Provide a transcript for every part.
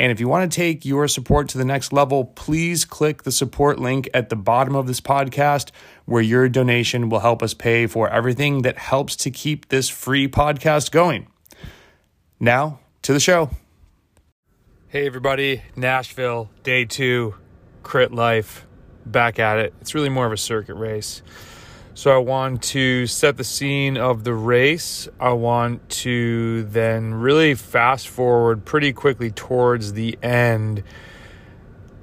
And if you want to take your support to the next level, please click the support link at the bottom of this podcast, where your donation will help us pay for everything that helps to keep this free podcast going. Now, to the show. Hey, everybody, Nashville, day two, crit life, back at it. It's really more of a circuit race. So I want to set the scene of the race. I want to then really fast forward pretty quickly towards the end.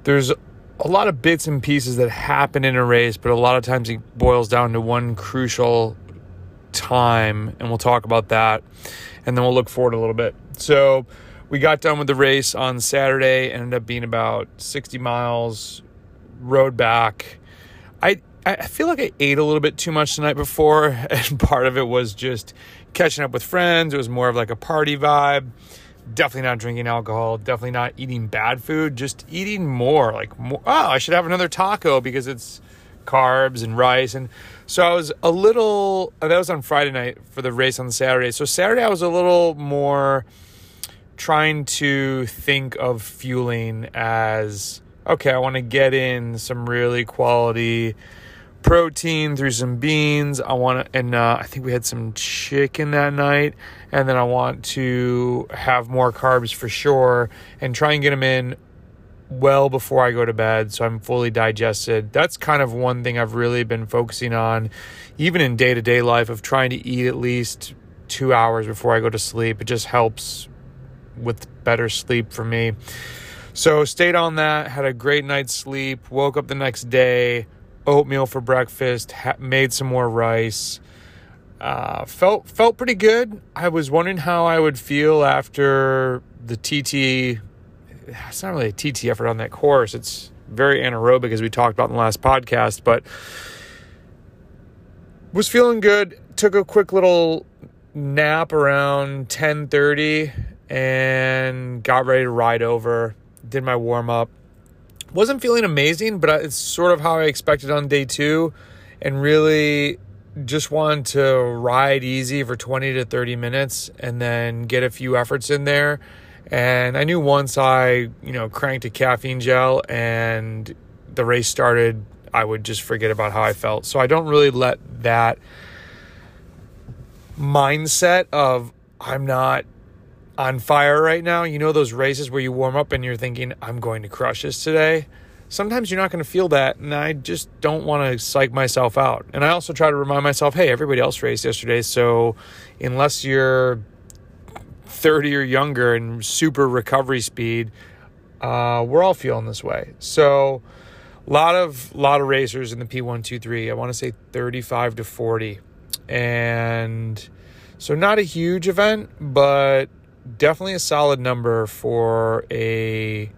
There's a lot of bits and pieces that happen in a race, but a lot of times it boils down to one crucial time, and we'll talk about that. And then we'll look forward a little bit. So we got done with the race on Saturday, ended up being about 60 miles, rode back. I I feel like I ate a little bit too much the night before, and part of it was just catching up with friends. It was more of like a party vibe. Definitely not drinking alcohol. Definitely not eating bad food. Just eating more. Like, more, oh, I should have another taco because it's carbs and rice. And so I was a little. That was on Friday night for the race on Saturday. So Saturday I was a little more trying to think of fueling as okay. I want to get in some really quality protein through some beans. I want to, and uh, I think we had some chicken that night. And then I want to have more carbs for sure and try and get them in well before I go to bed so I'm fully digested. That's kind of one thing I've really been focusing on, even in day to day life, of trying to eat at least two hours before I go to sleep. It just helps with better sleep for me. So, stayed on that, had a great night's sleep, woke up the next day oatmeal for breakfast, ha- made some more rice. Uh, felt felt pretty good. I was wondering how I would feel after the TT. It's not really a TT effort on that course. It's very anaerobic, as we talked about in the last podcast. But was feeling good. Took a quick little nap around ten thirty and got ready to ride over. Did my warm up wasn't feeling amazing, but it's sort of how I expected on day two, and really just wanted to ride easy for 20 to 30 minutes and then get a few efforts in there. And I knew once I, you know, cranked a caffeine gel and the race started, I would just forget about how I felt. So I don't really let that mindset of I'm not on fire right now. You know those races where you warm up and you're thinking, I'm going to crush this today? Sometimes you're not going to feel that, and I just don't want to psych myself out. And I also try to remind myself, hey, everybody else raced yesterday, so unless you're 30 or younger and super recovery speed, uh, we're all feeling this way. So, a lot of lot of racers in the P123. I want to say 35 to 40, and so not a huge event, but definitely a solid number for a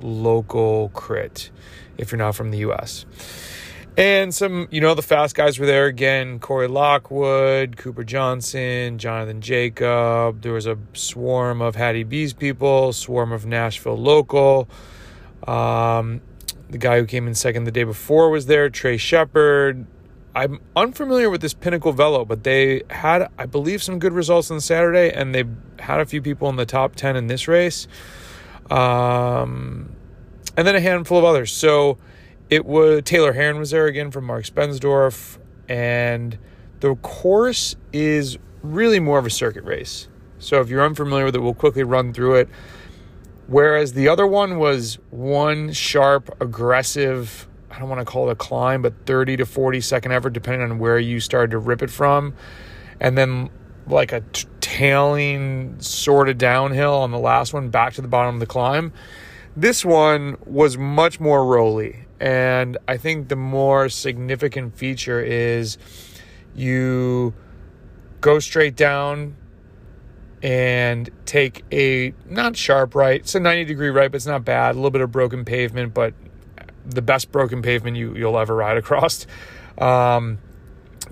local crit if you're not from the US. And some, you know, the fast guys were there again Corey Lockwood, Cooper Johnson, Jonathan Jacob. There was a swarm of Hattie B's people, swarm of Nashville local. Um, the guy who came in second the day before was there, Trey Shepard. I'm unfamiliar with this Pinnacle Velo, but they had, I believe, some good results on Saturday, and they had a few people in the top 10 in this race. Um, and then a handful of others. So it was Taylor Herron was there again from Mark Spensdorf, and the course is really more of a circuit race. So if you're unfamiliar with it, we'll quickly run through it. Whereas the other one was one sharp, aggressive I don't want to call it a climb, but 30 to 40 second effort, depending on where you started to rip it from. And then like a t- tailing sort of downhill on the last one back to the bottom of the climb. This one was much more rolly. And I think the more significant feature is you go straight down and take a not sharp right. It's a 90 degree right, but it's not bad. A little bit of broken pavement, but the best broken pavement you, you'll ever ride across. Um,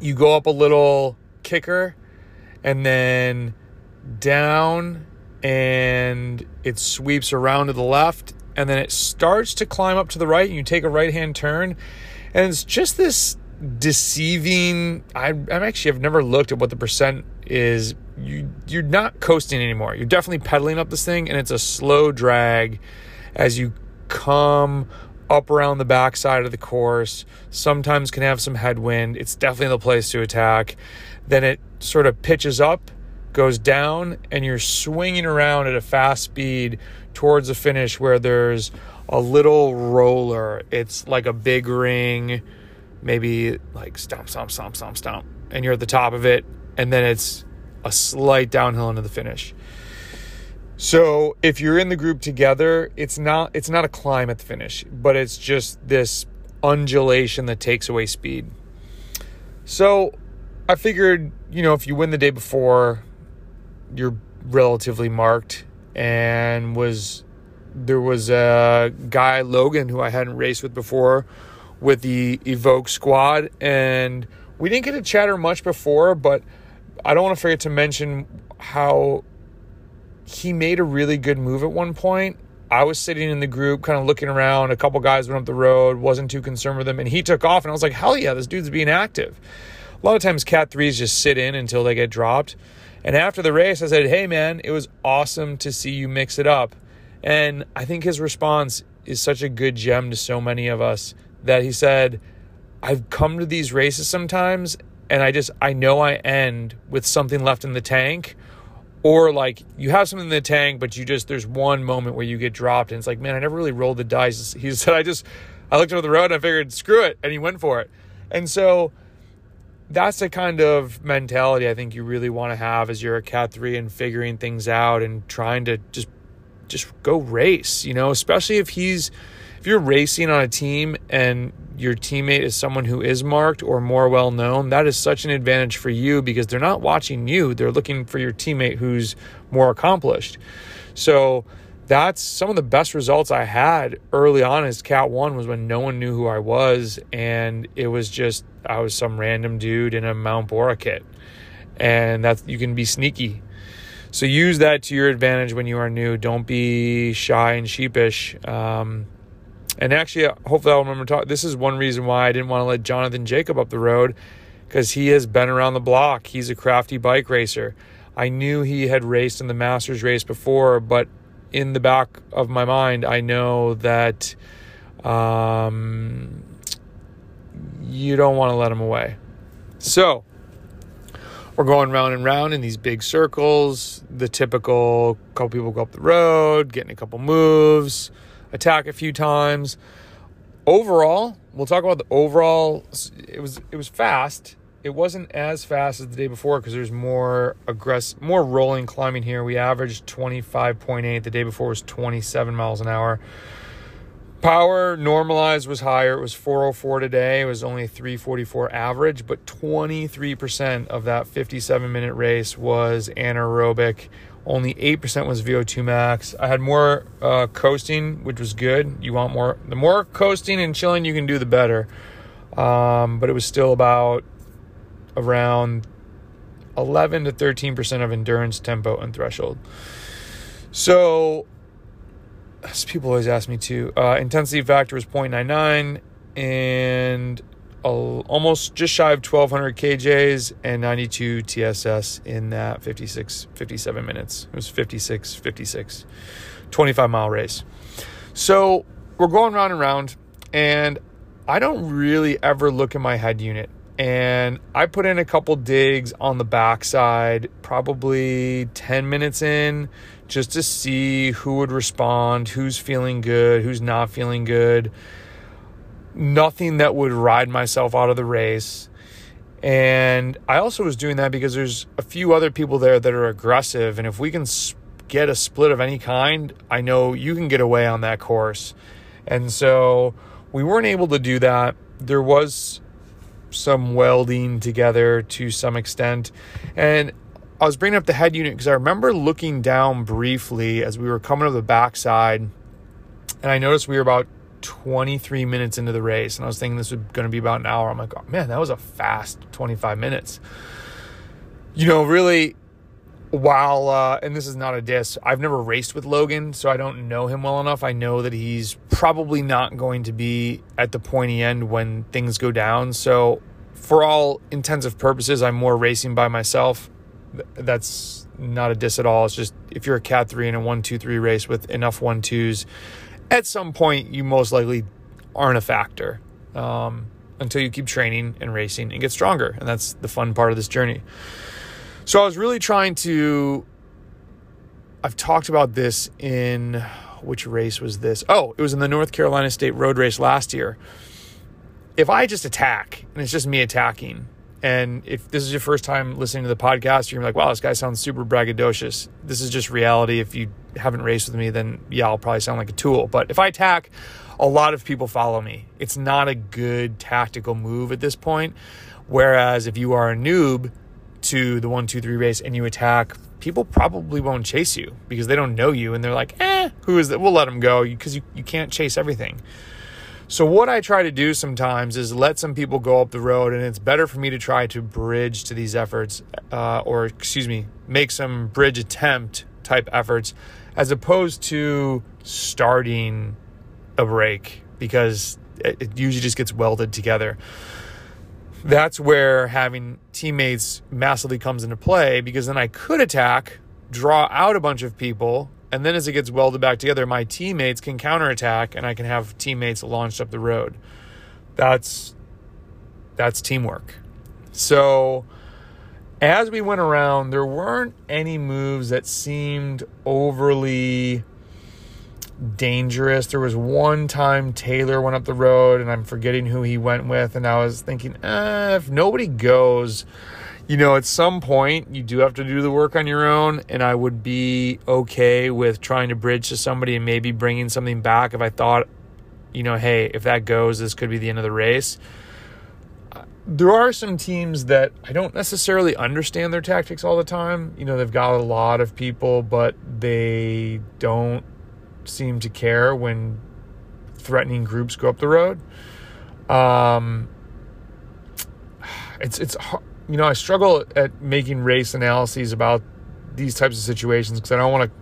you go up a little kicker and then down and it sweeps around to the left and then it starts to climb up to the right and you take a right hand turn. And it's just this deceiving I, i'm actually i've never looked at what the percent is. You you're not coasting anymore. You're definitely pedaling up this thing and it's a slow drag as you come up around the backside of the course sometimes can have some headwind. It's definitely the place to attack. Then it sort of pitches up goes down and you're swinging around at a fast speed towards the finish where there's a little roller. It's like a big ring maybe like stomp, stomp, stomp, stomp, stomp, and you're at the top of it, and then it's a slight downhill into the finish. So if you're in the group together, it's not it's not a climb at the finish, but it's just this undulation that takes away speed. So I figured, you know, if you win the day before, you're relatively marked and was there was a guy Logan who I hadn't raced with before with the Evoke squad. And we didn't get to chatter much before, but I don't want to forget to mention how he made a really good move at one point. I was sitting in the group, kind of looking around. A couple guys went up the road, wasn't too concerned with them, and he took off. And I was like, hell yeah, this dude's being active. A lot of times, Cat 3s just sit in until they get dropped. And after the race, I said, hey man, it was awesome to see you mix it up. And I think his response is such a good gem to so many of us that he said, I've come to these races sometimes and I just, I know I end with something left in the tank. Or like you have something in the tank, but you just, there's one moment where you get dropped and it's like, man, I never really rolled the dice. He said, I just, I looked over the road and I figured, screw it. And he went for it. And so that's the kind of mentality I think you really want to have as you're a cat three and figuring things out and trying to just, just go race, you know, especially if he's, if you're racing on a team and your teammate is someone who is marked or more well known, that is such an advantage for you because they're not watching you. They're looking for your teammate who's more accomplished. So that's some of the best results I had early on as Cat 1 was when no one knew who I was. And it was just, I was some random dude in a Mount Bora kit. And that's, you can be sneaky. So use that to your advantage when you are new. Don't be shy and sheepish. Um, and actually, uh, hopefully, I'll remember talk. This is one reason why I didn't want to let Jonathan Jacob up the road because he has been around the block. He's a crafty bike racer. I knew he had raced in the Masters race before, but in the back of my mind, I know that um, you don't want to let him away. So we're going round and round in these big circles. The typical couple people go up the road, getting a couple moves attack a few times. Overall, we'll talk about the overall. It was it was fast. It wasn't as fast as the day before because there's more aggressive, more rolling climbing here. We averaged 25.8. The day before was 27 miles an hour. Power normalized was higher. It was 404 today. It was only 344 average, but 23% of that 57 minute race was anaerobic only 8% was VO2 max. I had more uh, coasting, which was good. You want more, the more coasting and chilling you can do, the better. Um, but it was still about around 11 to 13% of endurance, tempo, and threshold. So, as people always ask me to, uh, intensity factor was 0.99 and almost just shy of 1200 kjs and 92 tss in that 56 57 minutes. It was 56 56 25 mile race. So we're going round and round and i don't really ever look at my head unit. And i put in a couple digs on the backside probably 10 minutes in just to see who would respond who's feeling good who's not feeling good nothing that would ride myself out of the race. And I also was doing that because there's a few other people there that are aggressive. And if we can get a split of any kind, I know you can get away on that course. And so we weren't able to do that. There was some welding together to some extent. And I was bringing up the head unit because I remember looking down briefly as we were coming up the backside. And I noticed we were about 23 minutes into the race. And I was thinking this was going to be about an hour. I'm like, oh, man, that was a fast 25 minutes. You know, really, while uh, and this is not a diss i've never raced with logan so i don't know him well enough i know that he's probably not going to be at the pointy end when things go down so for all intensive purposes i'm more racing by myself that's not a diss at all it's just if you're a cat 3 in a 1 2 3 race with enough 1 2s at some point you most likely aren't a factor um, until you keep training and racing and get stronger and that's the fun part of this journey so I was really trying to. I've talked about this in which race was this? Oh, it was in the North Carolina State Road Race last year. If I just attack and it's just me attacking, and if this is your first time listening to the podcast, you're like, wow, this guy sounds super braggadocious. This is just reality. If you haven't raced with me, then yeah, I'll probably sound like a tool. But if I attack, a lot of people follow me. It's not a good tactical move at this point. Whereas if you are a noob, to the one, two, three race and you attack, people probably won't chase you because they don't know you and they're like, eh, who is that? We'll let them go because you, you can't chase everything. So, what I try to do sometimes is let some people go up the road, and it's better for me to try to bridge to these efforts, uh, or excuse me, make some bridge attempt type efforts, as opposed to starting a break because it, it usually just gets welded together. That's where having teammates massively comes into play because then I could attack, draw out a bunch of people, and then as it gets welded back together, my teammates can counterattack and I can have teammates launched up the road. That's that's teamwork. So as we went around, there weren't any moves that seemed overly dangerous. There was one time Taylor went up the road, and I'm forgetting who he went with, and I was thinking, eh, if nobody goes, you know, at some point you do have to do the work on your own, and I would be okay with trying to bridge to somebody and maybe bringing something back if I thought, you know, hey, if that goes, this could be the end of the race. There are some teams that I don't necessarily understand their tactics all the time. You know, they've got a lot of people, but they don't seem to care when threatening groups go up the road. Um, it's it's you know I struggle at making race analyses about these types of situations because I don't want to.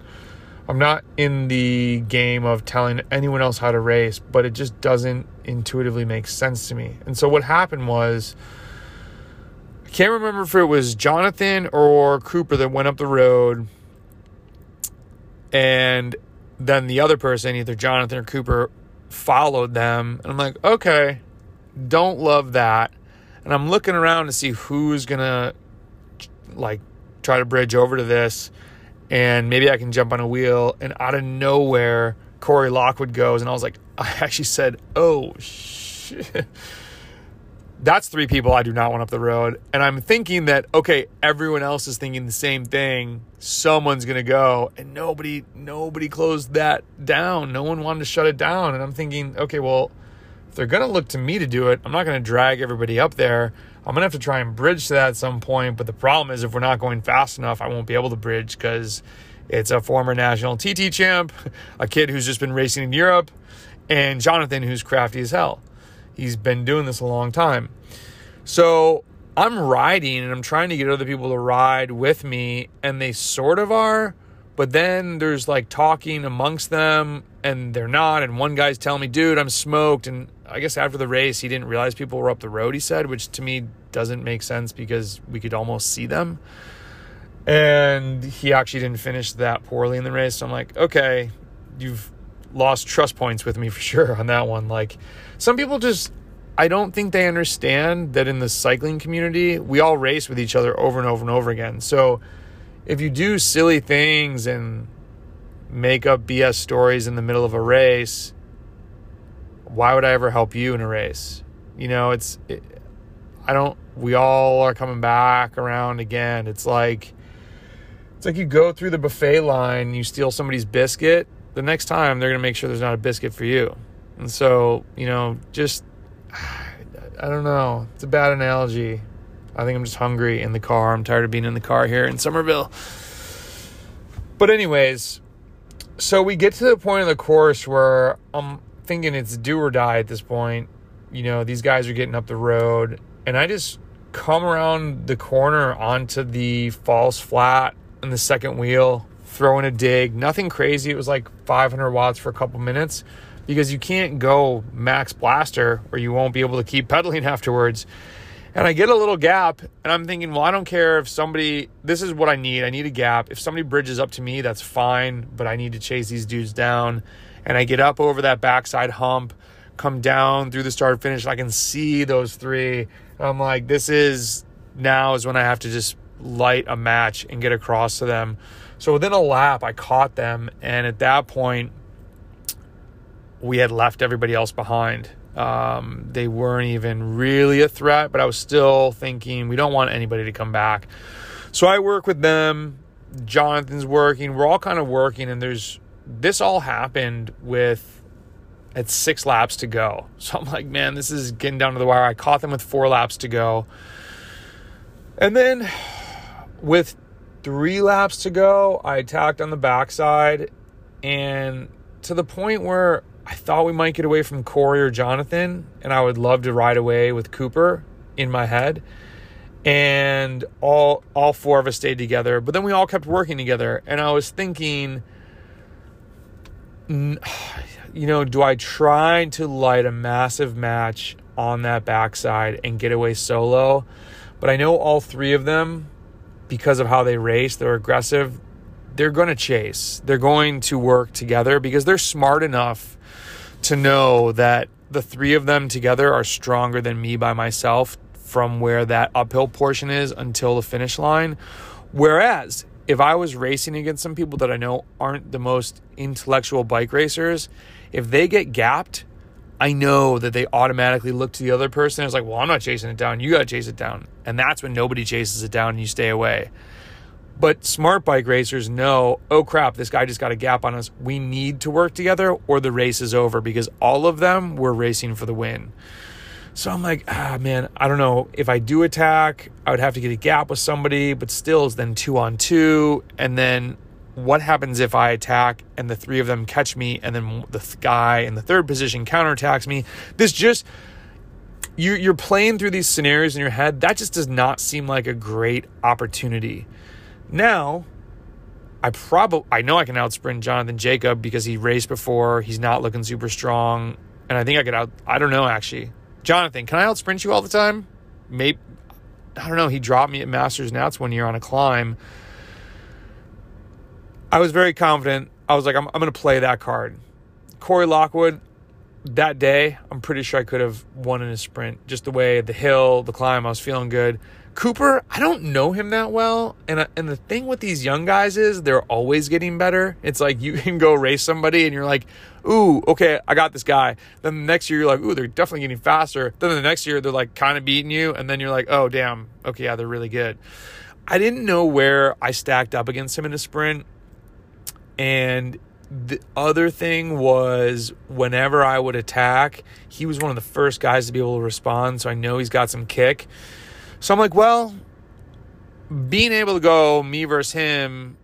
I'm not in the game of telling anyone else how to race, but it just doesn't intuitively make sense to me. And so what happened was. I can't remember if it was Jonathan or Cooper that went up the road and then the other person, either Jonathan or Cooper, followed them. And I'm like, okay, don't love that. And I'm looking around to see who's to like try to bridge over to this. And maybe I can jump on a wheel. And out of nowhere, Corey Lockwood goes. And I was like, I actually said, oh, shit that's three people I do not want up the road. And I'm thinking that, okay, everyone else is thinking the same thing. Someone's going to go. And nobody, nobody closed that down. No one wanted to shut it down. And I'm thinking, okay, well, they're going to look to me to do it, I'm not going to drag everybody up there. I'm going to have to try and bridge to that at some point. But the problem is, if we're not going fast enough, I won't be able to bridge because it's a former national TT champ, a kid who's just been racing in Europe, and Jonathan, who's crafty as hell. He's been doing this a long time. So I'm riding and I'm trying to get other people to ride with me, and they sort of are, but then there's like talking amongst them, and they're not. And one guy's telling me, dude, I'm smoked. And I guess after the race, he didn't realize people were up the road, he said, which to me doesn't make sense because we could almost see them. And he actually didn't finish that poorly in the race. So I'm like, okay, you've lost trust points with me for sure on that one. Like, some people just I don't think they understand that in the cycling community, we all race with each other over and over and over again. So if you do silly things and make up BS stories in the middle of a race, why would I ever help you in a race? You know, it's, it, I don't, we all are coming back around again. It's like, it's like you go through the buffet line, you steal somebody's biscuit. The next time, they're going to make sure there's not a biscuit for you. And so, you know, just, I don't know. It's a bad analogy. I think I'm just hungry in the car. I'm tired of being in the car here in Somerville. But, anyways, so we get to the point of the course where I'm thinking it's do or die at this point. You know, these guys are getting up the road, and I just come around the corner onto the false flat in the second wheel, throwing a dig. Nothing crazy. It was like 500 watts for a couple minutes because you can't go max blaster or you won't be able to keep pedaling afterwards. And I get a little gap, and I'm thinking, well, I don't care if somebody, this is what I need. I need a gap. If somebody bridges up to me, that's fine, but I need to chase these dudes down. And I get up over that backside hump, come down through the start finish. I can see those three. I'm like, this is now is when I have to just light a match and get across to them. So within a lap, I caught them. And at that point, we had left everybody else behind. Um, they weren't even really a threat, but I was still thinking we don't want anybody to come back. So I work with them. Jonathan's working. We're all kind of working, and there's this all happened with at six laps to go. So I'm like, man, this is getting down to the wire. I caught them with four laps to go. And then with three laps to go, I attacked on the backside and to the point where I thought we might get away from Corey or Jonathan, and I would love to ride away with Cooper in my head. And all all four of us stayed together, but then we all kept working together. And I was thinking, you know, do I try to light a massive match on that backside and get away solo? But I know all three of them because of how they race, they're aggressive. They're going to chase. They're going to work together because they're smart enough to know that the three of them together are stronger than me by myself from where that uphill portion is until the finish line. Whereas if I was racing against some people that I know aren't the most intellectual bike racers, if they get gapped, I know that they automatically look to the other person. It's like, well, I'm not chasing it down. You got to chase it down. And that's when nobody chases it down and you stay away. But smart bike racers know, oh crap, this guy just got a gap on us. We need to work together or the race is over because all of them were racing for the win. So I'm like, ah, man, I don't know. If I do attack, I would have to get a gap with somebody, but still, it's then two on two. And then what happens if I attack and the three of them catch me and then the guy in the third position counterattacks me? This just, you, you're playing through these scenarios in your head. That just does not seem like a great opportunity. Now, I probably I know I can outsprint Jonathan Jacob because he raced before. He's not looking super strong, and I think I could out. I don't know actually, Jonathan. Can I out sprint you all the time? Maybe I don't know. He dropped me at Masters Nats one year on a climb. I was very confident. I was like, I'm, I'm going to play that card. Corey Lockwood, that day, I'm pretty sure I could have won in a sprint. Just the way the hill, the climb, I was feeling good. Cooper, I don't know him that well, and and the thing with these young guys is they're always getting better. It's like you can go race somebody and you're like, "Ooh, okay, I got this guy." Then the next year you're like, "Ooh, they're definitely getting faster." Then the next year they're like kind of beating you, and then you're like, "Oh, damn, okay, yeah, they're really good." I didn't know where I stacked up against him in the sprint, and the other thing was whenever I would attack, he was one of the first guys to be able to respond, so I know he's got some kick. So I'm like, well, being able to go me versus him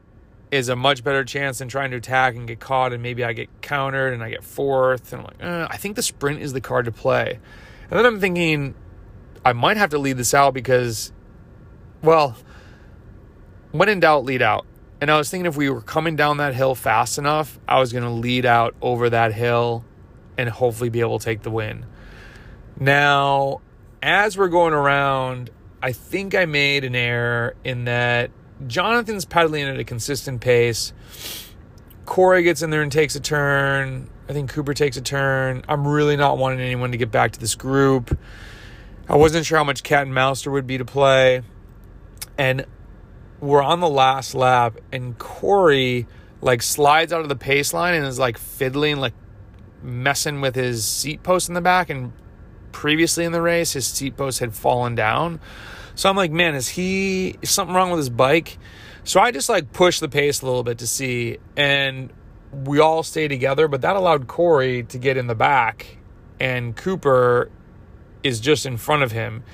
is a much better chance than trying to attack and get caught and maybe I get countered and I get fourth. And I'm like, eh, I think the sprint is the card to play. And then I'm thinking I might have to lead this out because, well, when in doubt, lead out. And I was thinking if we were coming down that hill fast enough, I was going to lead out over that hill and hopefully be able to take the win. Now, as we're going around, I think I made an error in that Jonathan's pedaling at a consistent pace. Corey gets in there and takes a turn. I think Cooper takes a turn. I'm really not wanting anyone to get back to this group. I wasn't sure how much cat and mouse there would be to play. And we're on the last lap, and Corey like slides out of the pace line and is like fiddling, like messing with his seat post in the back, and previously in the race, his seat post had fallen down. So I'm like, man, is he is something wrong with his bike? So I just like pushed the pace a little bit to see, and we all stay together, but that allowed Corey to get in the back, and Cooper is just in front of him.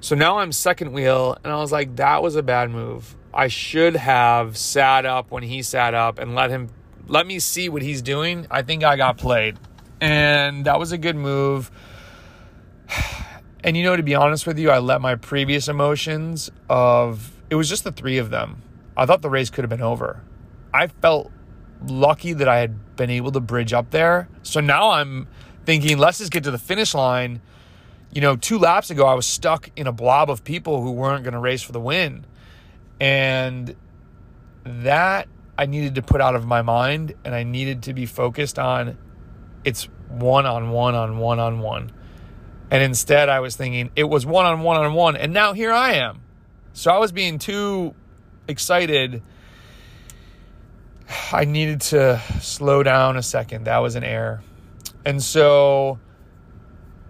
So now I'm second wheel, and I was like, that was a bad move. I should have sat up when he sat up and let him let me see what he's doing. I think I got played. And that was a good move. And you know, to be honest with you, I let my previous emotions of it was just the three of them. I thought the race could have been over. I felt lucky that I had been able to bridge up there. So now I'm thinking, let's just get to the finish line. You know, two laps ago, I was stuck in a blob of people who weren't going to race for the win. And that I needed to put out of my mind and I needed to be focused on it's one on one on one on one. And instead, I was thinking it was one on one on one. And now here I am. So I was being too excited. I needed to slow down a second. That was an error. And so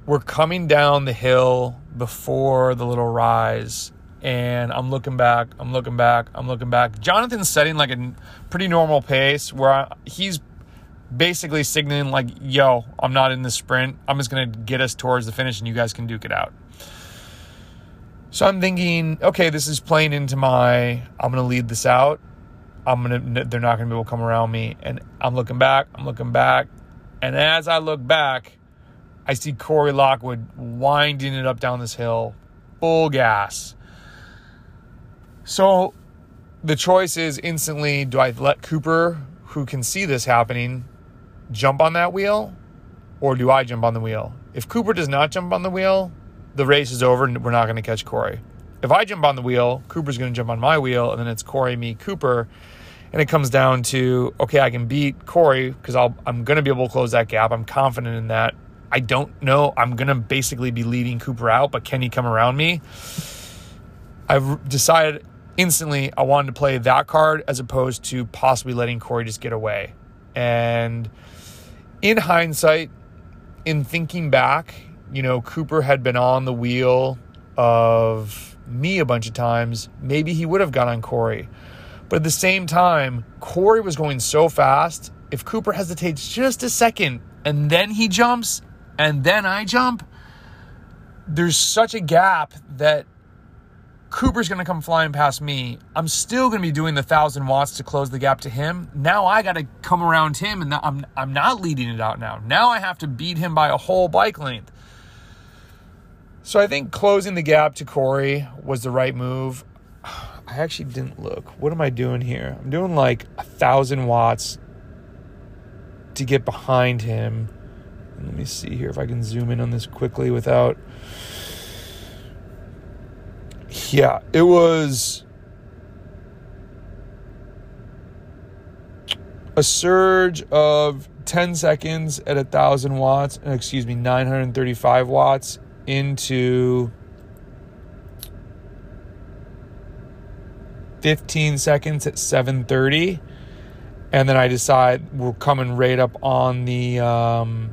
we're coming down the hill before the little rise and I'm looking back, I'm looking back, I'm looking back. Jonathan's setting like a pretty normal pace where I, he's basically signaling like, "Yo, I'm not in the sprint. I'm just gonna get us towards the finish, and you guys can duke it out." So I'm thinking, okay, this is playing into my. I'm gonna lead this out. I'm gonna. They're not gonna be able to come around me, and I'm looking back. I'm looking back, and as I look back, I see Corey Lockwood winding it up down this hill, full gas so the choice is instantly do I let Cooper, who can see this happening, jump on that wheel or do I jump on the wheel? If Cooper does not jump on the wheel, the race is over and we're not going to catch Corey. If I jump on the wheel, Cooper's going to jump on my wheel and then it's Corey, me, Cooper. And it comes down to okay, I can beat Corey because I'm going to be able to close that gap. I'm confident in that. I don't know. I'm going to basically be leading Cooper out, but can he come around me? I've decided instantly I wanted to play that card as opposed to possibly letting Corey just get away. And in hindsight, in thinking back, you know, Cooper had been on the wheel of me a bunch of times. Maybe he would have got on Corey. But at the same time, Corey was going so fast. If Cooper hesitates just a second and then he jumps and then I jump, there's such a gap that Cooper's going to come flying past me. I'm still going to be doing the thousand watts to close the gap to him. Now I got to come around him, and I'm I'm not leading it out now. Now I have to beat him by a whole bike length. So I think closing the gap to Corey was the right move. I actually didn't look. What am I doing here? I'm doing like a thousand watts to get behind him. Let me see here if I can zoom in on this quickly without yeah, it was a surge of 10 seconds at 1000 watts, uh, excuse me, 935 watts into 15 seconds at 730 and then I decide we're coming right up on the um,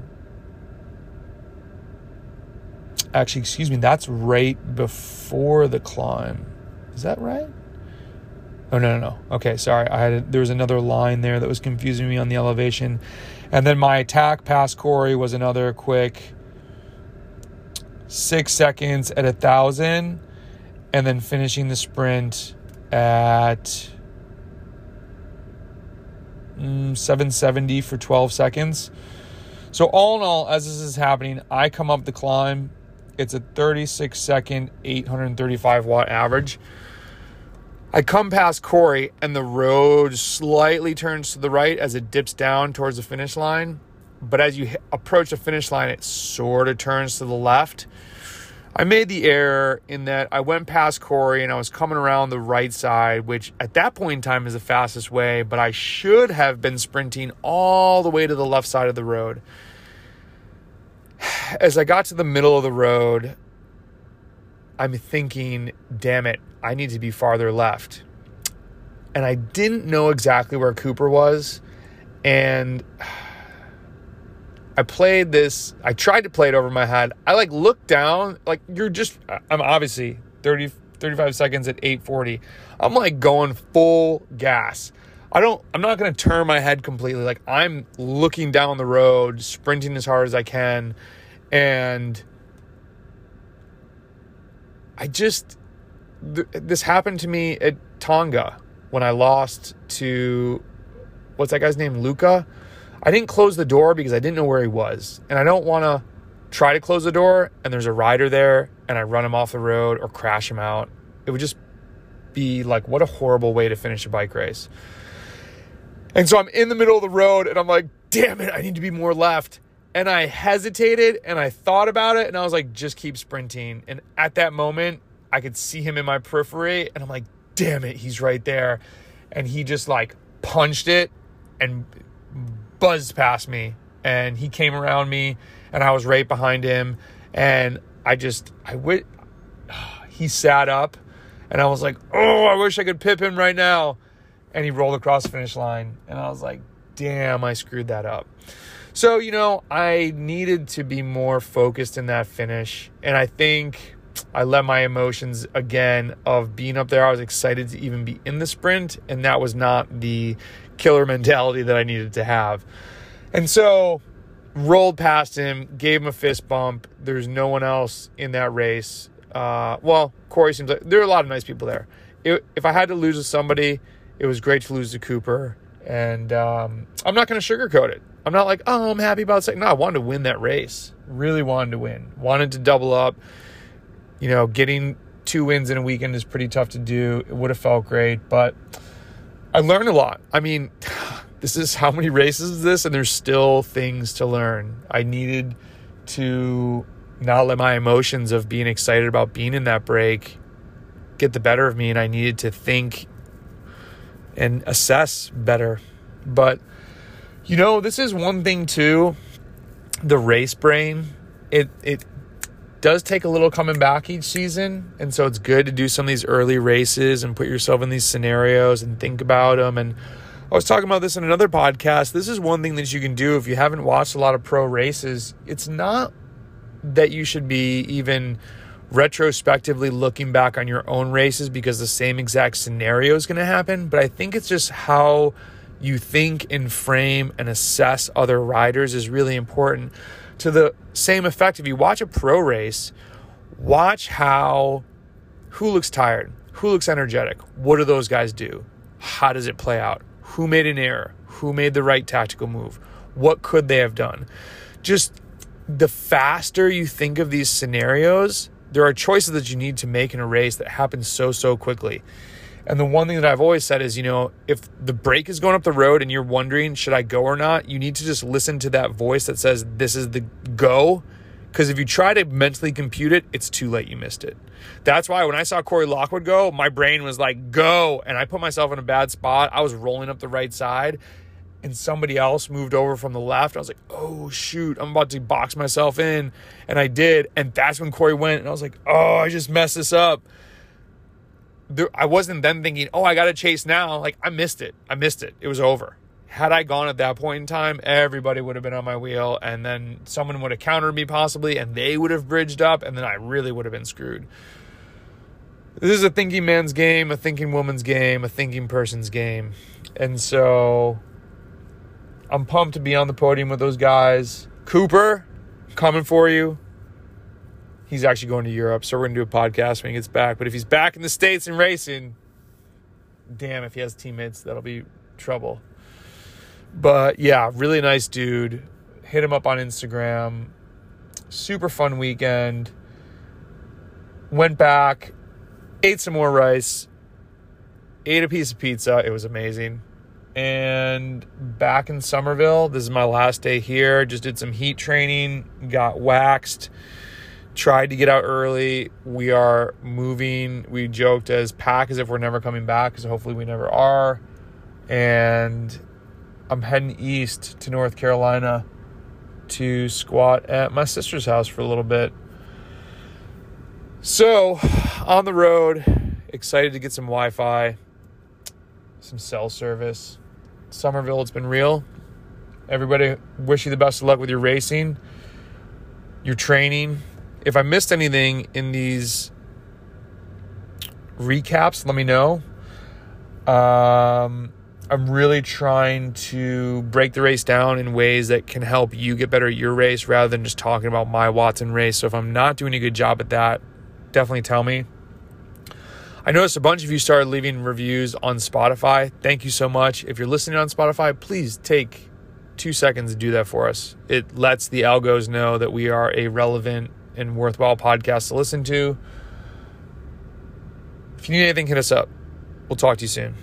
actually, excuse me, that's right before the climb. Is that right? Oh no, no, no. Okay, sorry. I had a, there was another line there that was confusing me on the elevation, and then my attack past Corey was another quick six seconds at a thousand, and then finishing the sprint at mm, 770 for 12 seconds. So all in all, as this is happening, I come up the climb it's a 36 second, 835 watt average. I come past Corey, and the road slightly turns to the right as it dips down towards the finish line. But as you approach the finish line, it sort of turns to the left. I made the error in that I went past Corey and I was coming around the right side, which at that point in time is the fastest way, but I should have been sprinting all the way to the left side of the road as I got to the middle of the road, I'm thinking, damn it, I need to be farther left. And I didn't know exactly where Cooper was. And I played this, I tried to play it over my head. I like looked down, like you're just, I'm obviously 30, 35 seconds at 840. I'm like going full gas. I don't, I'm not going to turn my head completely. Like I'm looking down the road, sprinting as hard as I can. And I just, th- this happened to me at Tonga when I lost to, what's that guy's name? Luca I didn't close the door because I didn't know where he was. And I don't want to try to close the door and there's a rider there and I run him off the road or crash him out. It would just be like, what a horrible way to finish a bike race. And so I'm in the middle of the road and I'm like, damn it, I need to be more left. And I hesitated and I thought about it and I was like, just keep sprinting. And at that moment, I could see him in my periphery and I'm like, damn it, he's right there. And he just like punched it and buzzed past me and he came around me and I was right behind him and I just I went he sat up and I was like, "Oh, I wish I could pip him right now." And he rolled across the finish line and I was like, "Damn, I screwed that up." So, you know, I needed to be more focused in that finish and I think I let my emotions again of being up there. I was excited to even be in the sprint, and that was not the killer mentality that I needed to have. And so rolled past him, gave him a fist bump. There's no one else in that race. Uh, well, Corey seems like there are a lot of nice people there. If I had to lose to somebody, it was great to lose to Cooper. And um, I'm not going to sugarcoat it. I'm not like, oh, I'm happy about second. No, I wanted to win that race. Really wanted to win. Wanted to double up. You know, getting two wins in a weekend is pretty tough to do. It would have felt great, but I learned a lot. I mean, this is how many races is this, and there's still things to learn. I needed to not let my emotions of being excited about being in that break get the better of me, and I needed to think and assess better. But you know, this is one thing too. The race brain, it it does take a little coming back each season. And so it's good to do some of these early races and put yourself in these scenarios and think about them. And I was talking about this in another podcast. This is one thing that you can do if you haven't watched a lot of pro races. It's not that you should be even retrospectively looking back on your own races because the same exact scenario is going to happen. But I think it's just how you think and frame and assess other riders is really important to the same effect, if you watch a pro race, watch how who looks tired, who looks energetic, what do those guys do? How does it play out? Who made an error? Who made the right tactical move? What could they have done? Just the faster you think of these scenarios, there are choices that you need to make in a race that happen so, so quickly. And the one thing that I've always said is, you know, if the break is going up the road and you're wondering, should I go or not? You need to just listen to that voice that says, this is the go. Because if you try to mentally compute it, it's too late. You missed it. That's why when I saw Corey Lockwood go, my brain was like, go. And I put myself in a bad spot. I was rolling up the right side and somebody else moved over from the left. I was like, oh, shoot, I'm about to box myself in. And I did. And that's when Corey went. And I was like, oh, I just messed this up there, I wasn't then thinking, oh, I got to chase now. Like I missed it. I missed it. It was over. Had I gone at that point in time, everybody would have been on my wheel, and then someone would have countered me possibly, and they would have bridged up, and then I really would have been screwed. This is a thinking man's game, a thinking woman's game, a thinking person's game. And so I'm pumped to be on the podium with those guys. Cooper, coming for you. He's actually going to Europe, so we're going to do a podcast when he gets back. But if he's back in the States and racing, damn, if he has teammates, that'll be trouble. But yeah, really nice dude. Hit him up on Instagram. Super fun weekend. Went back, ate some more rice, ate a piece of pizza. It was amazing. And back in Somerville, this is my last day here. Just did some heat training, got waxed tried to get out early. We are moving. We joked as pack as if we're never coming back because hopefully we never are. And I'm heading east to North Carolina to squat at my sister's house for a little bit. So, on the road, excited to get some Wi Fi, some cell service. Somerville, it's been real. Everybody, wish you the best of luck with your racing, your training. If I missed anything in these recaps, let me know. Um, I'm really trying to break the race down in ways that can help you get better at your race rather than just talking about my Watson race. So if I'm not doing a good job at that, definitely tell me. I noticed a bunch of you started leaving reviews on Spotify. Thank you so much. If you're listening on Spotify, please take two seconds to do that for us. It lets the algos know that we are a relevant and worthwhile podcast to listen to. If you need anything, hit us up. We'll talk to you soon.